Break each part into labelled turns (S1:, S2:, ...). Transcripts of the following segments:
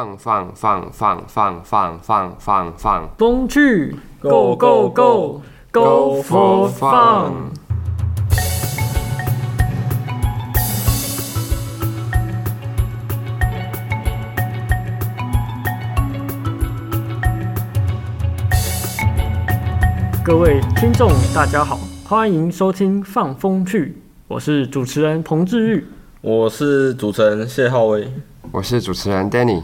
S1: 放放放放放放放放放
S2: 风去 Go Go Go Go for fun！各位听众，大家好，欢迎收听《放风去》，我是主持人彭志玉。
S3: 我是主持人谢浩威，
S1: 我是主持人 Danny。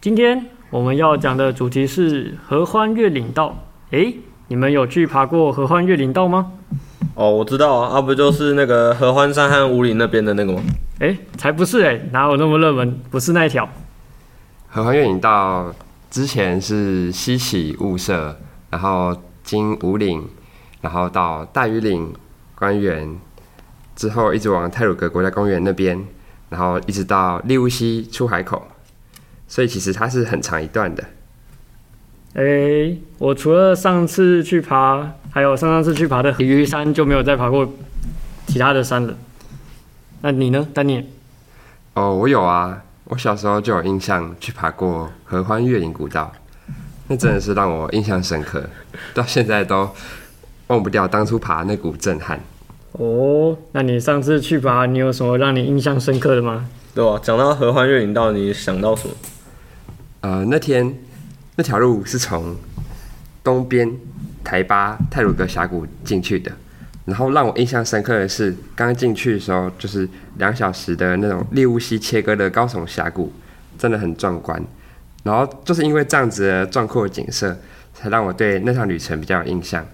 S2: 今天我们要讲的主题是合欢月岭道。诶，你们有去爬过合欢月岭道吗？
S3: 哦，我知道啊，啊不就是那个合欢山和五岭那边的那个吗？
S2: 诶，才不是诶，哪有那么热门？不是那一条。
S1: 合欢月岭道之前是西起雾社，然后经五岭，然后到大屿岭官园，之后一直往泰鲁格国家公园那边，然后一直到利乌溪出海口，所以其实它是很长一段的。
S2: 诶，我除了上次去爬，还有上上次去爬的 鲤鱼山，就没有再爬过其他的山了。那你呢，丹尼？
S1: 哦，我有啊，我小时候就有印象去爬过合欢月影古道，那真的是让我印象深刻，到现在都忘不掉当初爬那股震撼。
S2: 哦，那你上次去爬，你有什么让你印象深刻的吗？
S3: 对啊？讲到合欢月影道，你想到什么？
S1: 呃，那天那条路是从东边台巴泰鲁格峡谷进去的，然后让我印象深刻的是，刚进去的时候就是两小时的那种利乌溪切割的高耸峡谷，真的很壮观。然后就是因为这样子的壮阔的景色，才让我对那趟旅程比较有印象。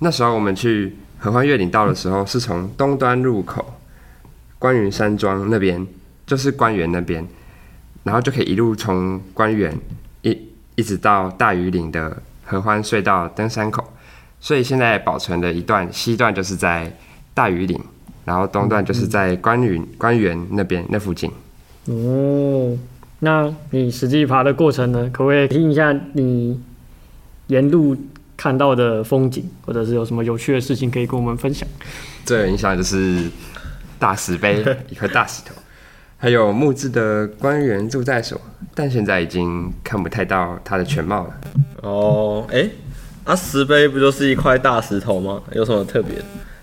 S1: 那时候我们去合欢越岭道的时候，是从东端入口关云山庄那边，就是关园那边，然后就可以一路从关园一一直到大屿岭的合欢隧道登山口。所以现在保存的一段西段就是在大屿岭，然后东段就是在关云关园那边那附近。
S2: 哦，那你实际爬的过程呢？可不可以听一下你沿路看到的风景，或者是有什么有趣的事情可以跟我们分享？
S1: 最有印象就是大石碑，一块大石头，还有木质的官员住在所，但现在已经看不太到它的全貌了。
S3: 哦，哎，那石碑不就是一块大石头吗？有什么特别？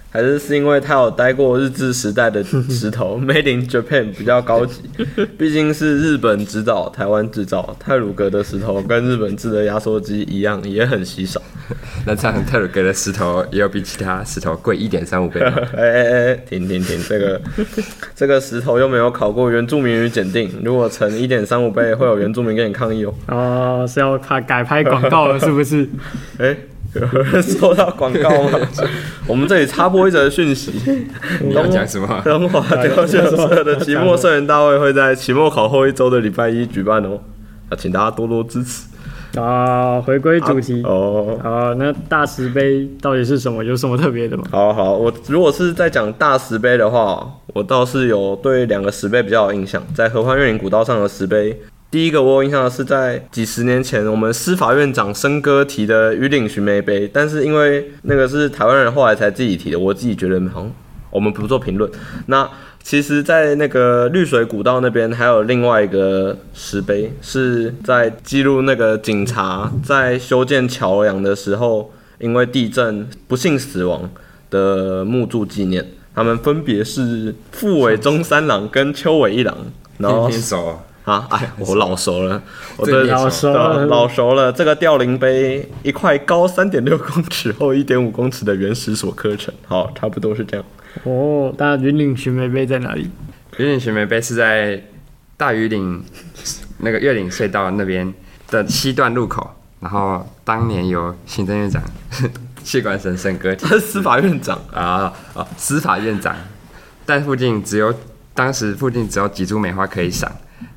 S3: 还是是因为他有待过日治时代的 石头，Made in Japan 比较高级，毕竟是日本制造，台湾制造。泰鲁格的石头跟日本制的压缩机一样，也很稀少。
S1: 那这样泰鲁格的石头也有比其他石头贵一点三五倍吗？
S3: 哎哎哎，停停停，这个这个石头又没有考过原住民语检定，如果乘一点三五倍，会有原住民跟你抗议哦。
S2: 哦，是要拍改拍广告了，是不是？
S3: 哎、收到广告吗？我们这里插播一则讯息：
S1: 你要讲什么？
S3: 东华雕像社的期末社员大会会在期末考后一周的礼拜一举办哦，啊，请大家多多支持
S2: 啊，回归主题。
S3: 哦。
S2: 好，那大石碑到底是什么？有什么特别的吗？
S3: 好好，我如果是在讲大石碑的话，我倒是有对两个石碑比较有印象，在合欢月岭古道上的石碑。第一个我有印象的是在几十年前，我们司法院长申哥提的榆岭寻梅碑，但是因为那个是台湾人后来才自己提的，我自己觉得好像我们不做评论。那其实，在那个绿水古道那边还有另外一个石碑，是在记录那个警察在修建桥梁的时候，因为地震不幸死亡的墓柱纪念。他们分别是傅伟忠三郎跟邱伟一郎，然后，啊，哎，我老熟了，我
S1: 这个
S3: 对
S2: 老熟了
S3: 老熟了。这个吊铃杯，一块高三点六公尺、厚一点五公尺的原石所刻成，好，差不多是这样。
S2: 哦，那云岭寻梅碑在哪里？
S1: 云岭寻梅碑是在大屿岭那个越岭隧道那边的西段路口，然后当年由行政院长 谢管神神哥提
S3: 他是司法院长，
S1: 啊啊，司法院长，但附近只有当时附近只有几株梅花可以赏，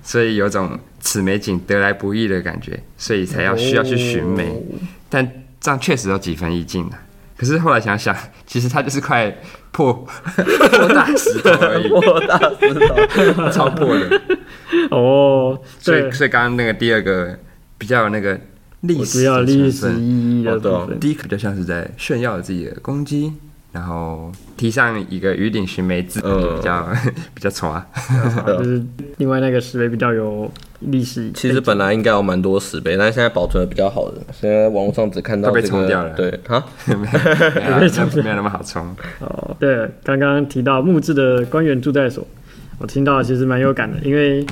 S1: 所以有种此美景得来不易的感觉，所以才要需要去寻梅。但这样确实有几分意境的。可是后来想想，其实它就是块破破大石头而已，
S3: 破大石头。
S1: 超破的。
S2: 哦，对
S1: 所以，所以刚刚那个第二个比较有那个历史
S2: 意义的
S3: 哦对哦
S2: 部分。
S1: 第一个比较像是在炫耀自己的攻击，然后踢上一个雨顶寻梅字，
S3: 嗯
S1: 比较 比较丑啊。
S2: 就是另外那个石碑比较有历史。
S3: 其实本来应该有蛮多石碑，但是现在保存的比较好的。现在网络上只看到
S1: 都被冲掉了
S3: 对 啊，
S1: 没有那没有那么好冲。
S2: 哦，对，刚刚提到木质的官员住宅所，我听到其实蛮有感的，因为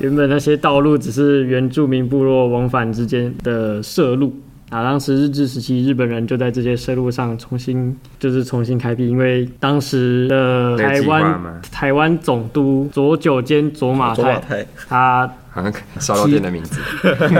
S2: 原本那些道路只是原住民部落往返之间的涉路。啊，当时日治时期，日本人就在这些涉路上重新就是重新开辟，因为当时的台湾台湾总督左九间左马太，他
S1: 好像烧肉店的名字，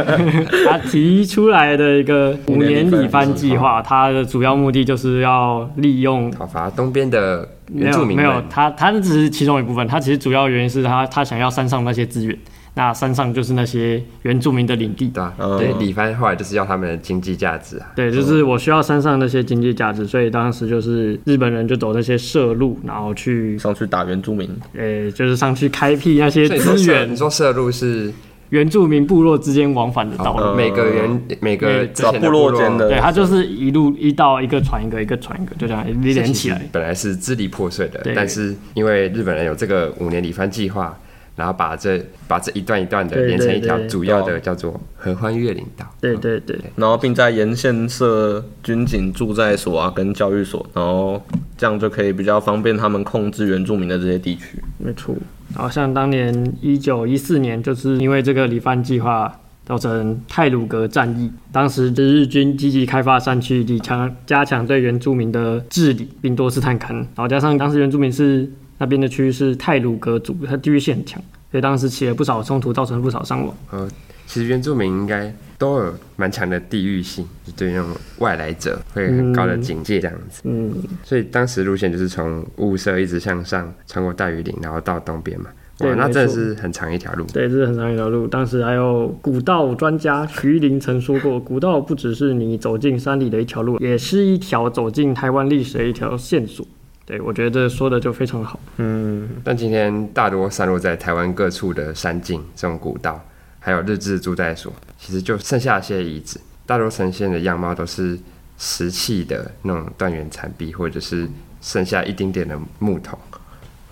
S2: 他提出来的一个五年里番计划，他的主要目的就是要利用
S1: 讨伐东边的
S2: 没
S1: 原住民
S2: 有没有，他他只是其中一部分，他其实主要原因是他他想要山上那些资源，那山上就是那些原住民的领地。
S1: 对吧？
S3: 嗯
S1: 对，李帆后来就是要他们的经济价值啊。
S2: 对，就是我需要山上那些经济价值，所以当时就是日本人就走那些社路，然后去，
S3: 上去打原住民，
S2: 呃、就是上去开辟那些
S1: 所以你说
S2: 资源
S1: 涉你，说社路是
S2: 原住民部落之间往返的道路。
S3: 嗯
S1: 每个原每个之前
S3: 部落间的
S2: 对，它就是一路一道一个传一个，一个传一个，就这样连起来。
S1: 本来是支离破碎的，但是因为日本人有这个五年里番计划，然后把这把这一段一段的连成一条主要的叫做合欢月岭道。
S2: 对对对，
S3: 然后并在沿线设军警驻在所啊跟教育所，然后这样就可以比较方便他们控制原住民的这些地区。
S2: 没错。然后像当年一九一四年，就是因为这个里番计划造成泰鲁格战役，当时的日军积极开发山区，以强加强对原住民的治理，并多次探勘。然后加上当时原住民是那边的区域是泰鲁格族，它地域性很强，所以当时起了不少冲突，造成了不少伤亡。
S1: 呃，其实原住民应该都有蛮强的地域性，就对那种外来者会很高的警戒这样子。
S2: 嗯，
S1: 所以当时路线就是从雾社一直向上，穿过大雨林，然后到东边嘛。哇
S2: 对，
S1: 那真的是很长一条路。
S2: 对，这是很长一条路。当时还有古道专家徐林曾说过，古道不只是你走进山里的一条路，也是一条走进台湾历史的一条线索。对，我觉得说的就非常好。
S3: 嗯，
S1: 但今天大多散落在台湾各处的山径、这种古道，还有日治住宅所，其实就剩下一些遗址，大多呈现的样貌都是石器的那种断垣残壁，或者是剩下一丁点的木头。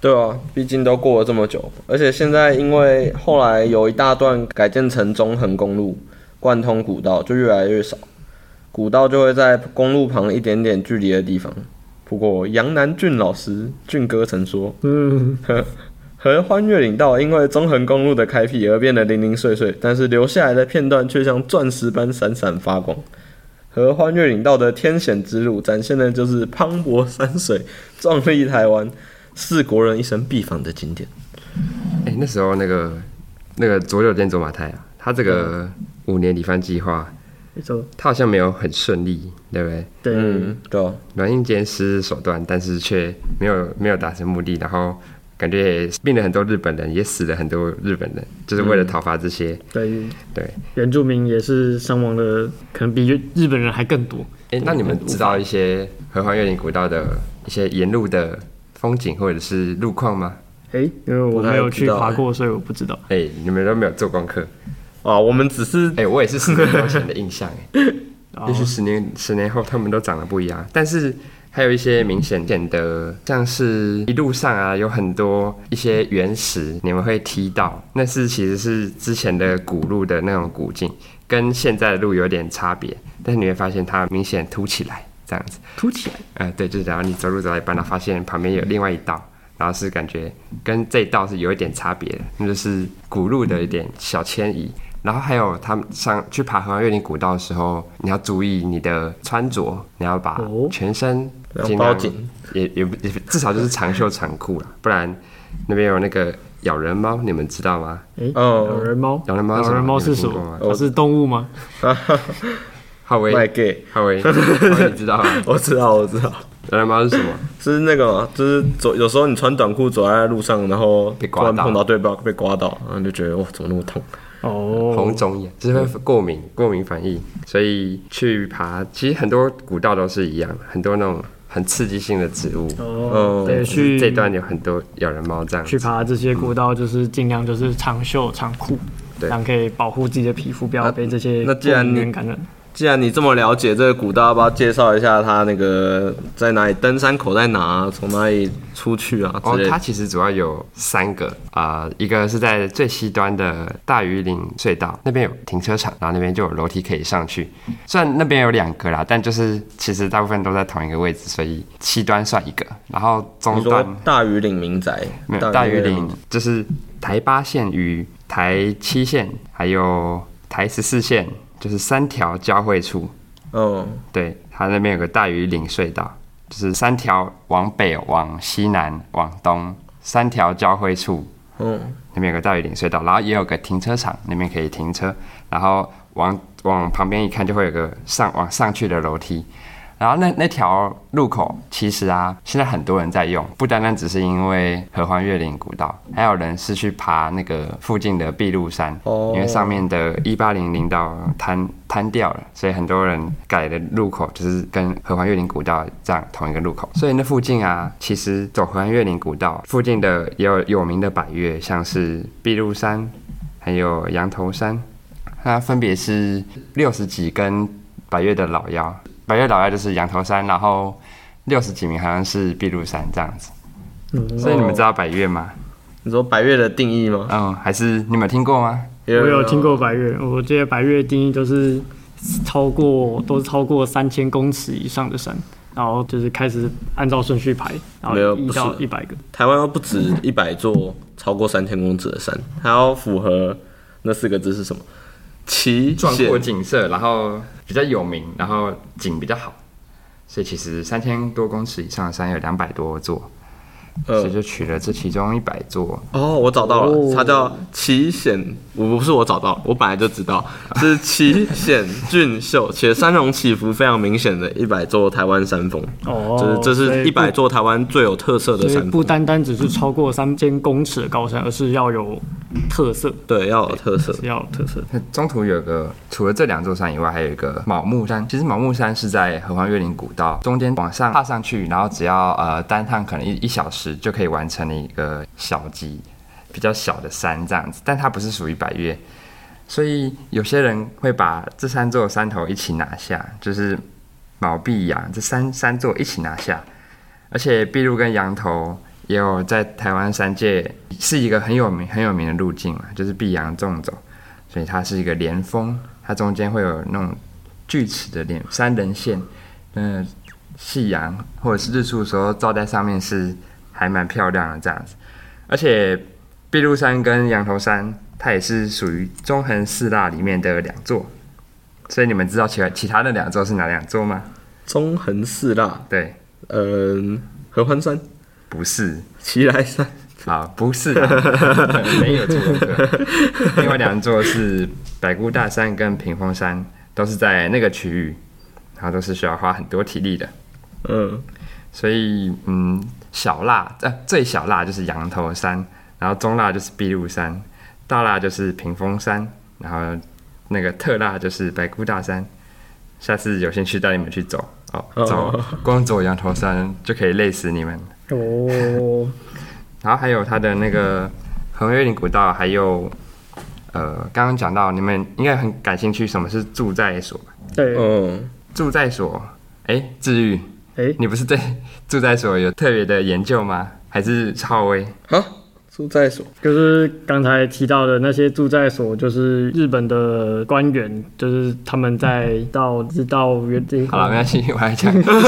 S3: 对啊，毕竟都过了这么久，而且现在因为后来有一大段改建成中横公路，贯通古道就越来越少，古道就会在公路旁一点点距离的地方。不过杨南俊老师俊哥曾说，
S2: 嗯，
S3: 合欢越岭道因为中横公路的开辟而变得零零碎碎，但是留下来的片段却像钻石般闪闪发光。合欢越岭道的天险之路展现的就是磅礴山水、壮丽台湾，是国人一生必访的景点。
S1: 哎、那时候那个那个左九间左马太啊，他这个五年里番计划，
S2: 没错，
S1: 他好像没有很顺利，对不对？
S2: 对，
S3: 嗯，对啊，
S1: 软硬兼施手段，但是却没有没有达成目的，然后感觉也病了很多日本人，也死了很多日本人，就是为了讨伐这些。
S2: 对，
S1: 对，
S2: 原住民也是伤亡的，可能比日本人还更多。
S1: 哎、那你们知道一些合欢月岭古道的一些沿路的风景或者是路况吗？
S2: 哎，因为我没有去爬过，所以我不知道。
S1: 哎、你们都没有做功课。
S3: 啊，我们只是
S1: 哎、我也是十年多前的印象，哎，
S2: 哦
S1: 也许十年十年后他们都长得不一样，但是还有一些明显点的，像是一路上啊有很多一些原石，你们会踢到，那是其实是之前的古路的那种古径，跟现在的路有点差别，但是你会发现它明显凸起来，这样子，
S2: 凸起来，
S1: 呃，对，就是然后你走路走到一半，然后发现旁边有另外一道。然后是感觉跟这一道是有一点差别的，那就是古路的一点小迁移。然后还有他们上去爬合欢越岭古道的时候，你要注意你的穿着，你要把
S2: 哦
S1: 全身
S3: 要
S1: 尽量
S3: 包紧，
S1: 也也不也至少就是长袖长裤了，不然那边有那个咬人猫，你们知道吗？
S2: 哎，
S3: 嗯
S2: 咬人猫，
S1: 咬人猫是什么
S2: 咬人猫是动物吗？
S1: 浩威，
S3: 卖 gay。
S1: 浩威，你知道吗？
S3: 我知道，我知道，
S1: 咬人猫是什么？
S3: 是那个，就是走，有时候你穿短裤走在路上，然后
S1: 被刮到
S3: 突然碰到对方被刮到，然后你就觉得哇，怎么那么痛？
S2: 哦，
S1: 红肿眼，就是会过敏，过敏反应，所以去爬，其实很多古道都是一样，很多那种很刺激性的植物。
S2: 哦，
S3: 嗯
S2: 对，去
S1: 这段有很多咬人猫这样
S2: 去爬这些古道，就是尽量就是长袖长裤，
S1: 对。
S2: 这样可以保护自己的皮肤，不要被这些
S3: 那既然你
S2: 过敏源感染。
S3: 既然你这么了解这个古道，要不要介绍一下它那个在哪里登山口在哪啊？从哪里出去啊
S1: 哦？它其实主要有三个啊、一个是在最西端的大鱼岭隧道那边有停车场，然后那边就有楼梯可以上去。虽然那边有两个啦，但就是其实大部分都在同一个位置，所以西端算一个，然后中
S3: 你
S1: 端
S3: 说大鱼岭民宅，
S1: 没有大鱼岭就是台八线与台七线还有台十四线，就是三条交汇处。
S3: 嗯，
S1: 对，它那边有个大屿岭隧道，就是三条往北、往西南、往东三条交汇处，
S3: 嗯，
S1: 那边有个大屿岭隧道，然后也有个停车场，那边可以停车，然后往往旁边一看就会有个上往上去的楼梯。然后那那条路口其实啊，现在很多人在用，不单单只是因为合欢月岭古道，还有人是去爬那个附近的碧鹿山，
S3: 哦
S1: 因为上面的一八零零道瘫瘫掉了，所以很多人改的路口就是跟合欢月岭古道这样同一个路口。所以那附近啊，其实走合欢月岭古道附近的也有有名的百岳，像是碧鹿山，还有羊头山，它分别是六十几跟百岳的老幺。百岳老幺就是羊头山，然后六十几名好像是碧露山这样子。
S2: 嗯，
S1: 所以你们知道百岳吗？
S3: 你说百越的定义吗？
S1: 嗯，还是你们有听过吗？
S2: 我有听过百越，我记得百越定义就是超过都是超过三千公尺以上的山，然后就是开始按照顺序排，然后一到一百个。
S3: 台湾又不止一百座超过三千公尺的山，它要符合那四个字是什么？奇
S1: 壮阔景色，然后比较有名，然后景比较好，所以其实三千多公尺以上的山有两百多座，所以
S3: 呃，
S1: 就取了这其中一百座。
S3: 哦，我找到了，
S2: 哦
S3: 它叫奇险，我不是我找到，我本来就知道是奇险俊秀，且山容起伏非常明显的一百座台湾山峰，
S2: 哦，
S3: 就是这是一百座台湾最有特色的山峰，
S2: 不单单只是超过三千公尺的高山，而是要有特色，
S3: 对，要有特色。
S2: 要有特色。
S1: 那中途有个除了这两座山以外，还有一个卯木山。其实卯木山是在合欢月林古道中间往上踏上去，然后只要呃单趟可能一一小时就可以完成的一个小级比较小的山这样子，但它不是属于百岳，所以有些人会把这三座山头一起拿下，就是毛碧阳这三三座一起拿下，而且碧鹿跟羊头也有在台湾山界是一个很有名很有名的路径嘛，就是碧阳纵走。所以它是一个连峰，它中间会有那种锯齿的连三棱线，嗯，夕阳或者是日出的时候照在上面是还蛮漂亮的这样子。而且碧鹿山跟羊头山，它也是属于中横四大里面的两座，所以你们知道其他其他的两座是哪两座吗？
S3: 中横四大，
S1: 对，
S3: 嗯，合欢山、
S1: 不是，
S3: 奇来山，
S1: 啊，不是啊，没有这个。另外两座是百姑大山跟屏风山，都是在那个区域，然后都是需要花很多体力的。
S3: 嗯，
S1: 所以，嗯，小辣呃最小辣就是羊头山，然后中辣就是碧鹿山，大辣就是屏风山，然后那个特辣就是白姑大山。下次有兴趣带你们去走哦，走光走羊头山就可以累死你们。
S2: 哦，
S1: 然后还有它的那个恒月岭古道，还有呃，刚刚讲到你们应该很感兴趣，什么是住在所？
S2: 对，
S3: 嗯，
S1: 住在所，哎，治愈，
S2: 哎，
S1: 你不是对住宅所有特别的研究吗？还是超威？
S3: 好，住在所，
S2: 就是刚才提到的那些住在所，就是日本的官员，就是他们在到知道原地。
S1: 好了，没关系，我来讲，就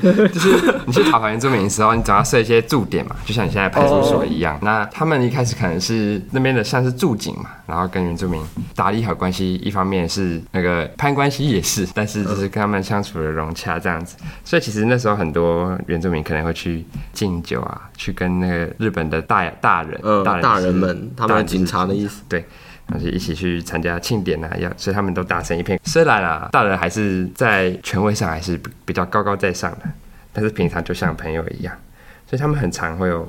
S1: 是就是你去讨伐原住民的时候，你总要设一些驻点嘛，就像你现在派出所一样。那他们一开始可能是那边的像是驻警嘛，然后跟原住民打理好关系，一方面是那个攀关系也是，但是就是跟他们相处的融洽这样子。所以其实那时候很多原住民可能会去敬酒啊，去跟那个日本的大大人、
S3: 嗯，
S1: 大
S3: 大人们，他们的警察的意思，
S1: 对，然后就一起去参加庆典啊，要所以他们都打成一片。虽然啊，大人还是在权威上还是比比较高高在上的，但是平常就像朋友一样，所以他们很常会有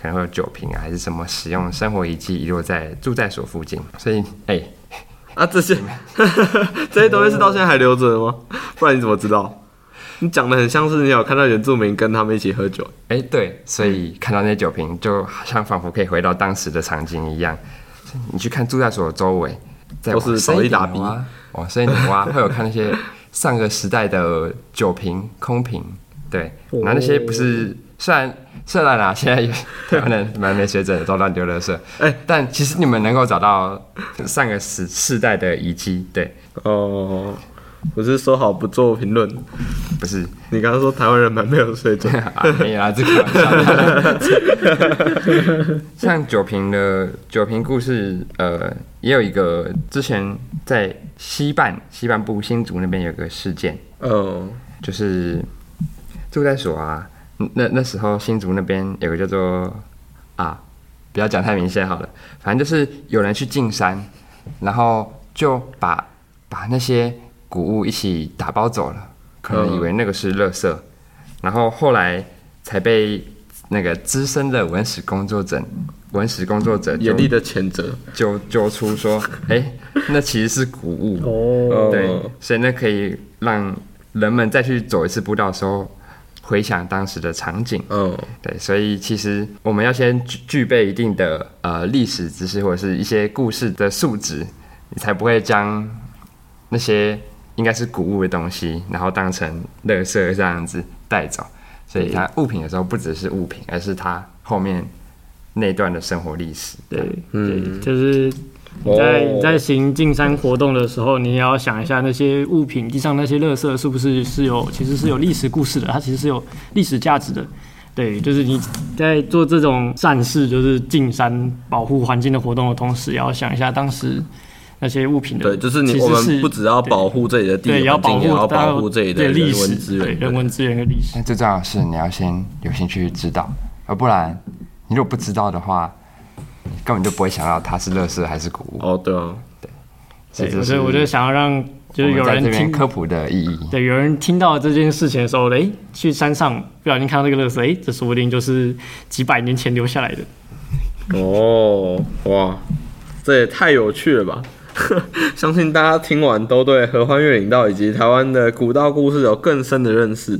S1: 可能会有酒瓶啊，还是什么使用生活遗迹遗落在住在所附近。所以，哎、
S3: 啊，这些 这些东西是到现在还留着的吗？不然你怎么知道？你讲的很像是你有看到原住民跟他们一起喝酒，
S1: 哎、对，所以看到那些酒瓶，就好像仿佛可以回到当时的场景一样。你去看住在所周围，再
S3: 都是
S1: 往深一
S3: 保利达比
S1: 点的挖，往深一点挖，会有看那些上个时代的酒瓶、空瓶，对，
S2: 哦。
S1: 然后那些不是虽然虽然啦，现在有台湾人蛮没水准的，都乱丢垃圾，
S3: 哎。
S1: 但其实你们能够找到上个时世代的遗迹，对，
S3: 哦，不是说好不做评论？
S1: 不是
S3: 你刚刚说台湾人蛮没有水准，
S1: 啊，没有啊，这个玩笑。像酒瓶的酒瓶故事，呃，也有一个之前在西半西半部新竹那边有个事件，
S3: 哦，
S1: 就是住在所啊，那那时候新竹那边有个叫做啊，不要讲太明显好了，反正就是有人去进山，然后就把把那些谷物一起打包走了，可能以为那个是垃圾，然后后来才被那个资深的文史工作者文史工作者
S3: 严厉的谴责。
S1: 揪揪出说，哎、那其实是谷物，
S2: 哦，
S1: 对
S3: 哦，
S1: 所以那可以让人们再去走一次步道的时候，回想当时的场景。
S3: 嗯，
S1: 对，所以其实我们要先具具备一定的呃历史知识或者是一些故事的素质，你才不会将那些应该是谷物的东西，然后当成垃圾这样子带走。所以它物品的时候不只是物品，而是它后面那段的生活历史。
S2: 对，
S3: 嗯，
S2: 就是你在
S3: 哦
S2: 你在行进山活动的时候，你也要想一下那些物品地上那些垃圾是不是是有其实是有历史故事的，它其实是有历史价值的。对，就是你在做这种善事，就是进山保护环境的活动的同时，也要想一下当时那些物品的
S3: 对，就是你我们不只要保护这里的地
S2: 也要保护
S3: 也要保护这里的人文
S2: 对历史
S3: 资源。
S2: 对人文资源跟历史。
S1: 那最重要的是，你要先有兴趣知道，而不然你如果不知道的话，你根本就不会想到它是乐圾还是谷物。
S3: 哦，对啊，
S2: 对，
S1: 所以这是
S2: 我就我就想要让就是有人听
S1: 科普的意义。
S2: 对，有人听到这件事情的时候，哎、去山上不小心看到这个乐色，哎、这说不定就是几百年前留下来的。
S3: 哦，哇，这也太有趣了吧！相信大家听完都对合欢月岭道以及台湾的古道故事有更深的认识。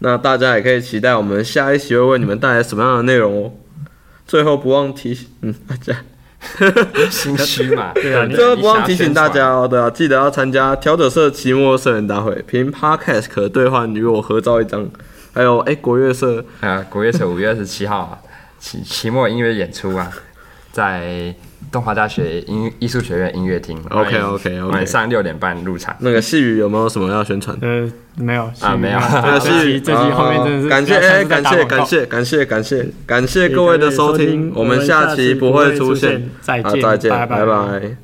S3: 那大家也可以期待我们下一期会为你们带来什么样的内容哦。最后不忘提醒，嗯，大家
S1: 心虚嘛，
S2: 对啊
S3: 最后不忘提醒大家哦，对啊，记得要参加调酒社期末社员大会，凭 Podcast 可兑换与我合照一张。还有，哎、国乐社
S1: 啊，国乐社五月二十七号啊，期期末音乐演出啊，在东华大学音艺术学院音乐厅。
S3: OK，OK，OK
S1: 晚上六点半入场。
S3: 那个细雨有没有什么要宣传？
S2: 呃，没有
S1: 啊没有
S2: 这
S3: 细雨
S2: 期这期后面真的是
S3: 感谢
S2: 像
S3: 哎，感谢感谢感谢感谢感谢各位的收听，我们下期不会出现。
S2: 再
S3: 好，
S2: 见，
S3: 再见，
S2: 拜
S3: 拜拜。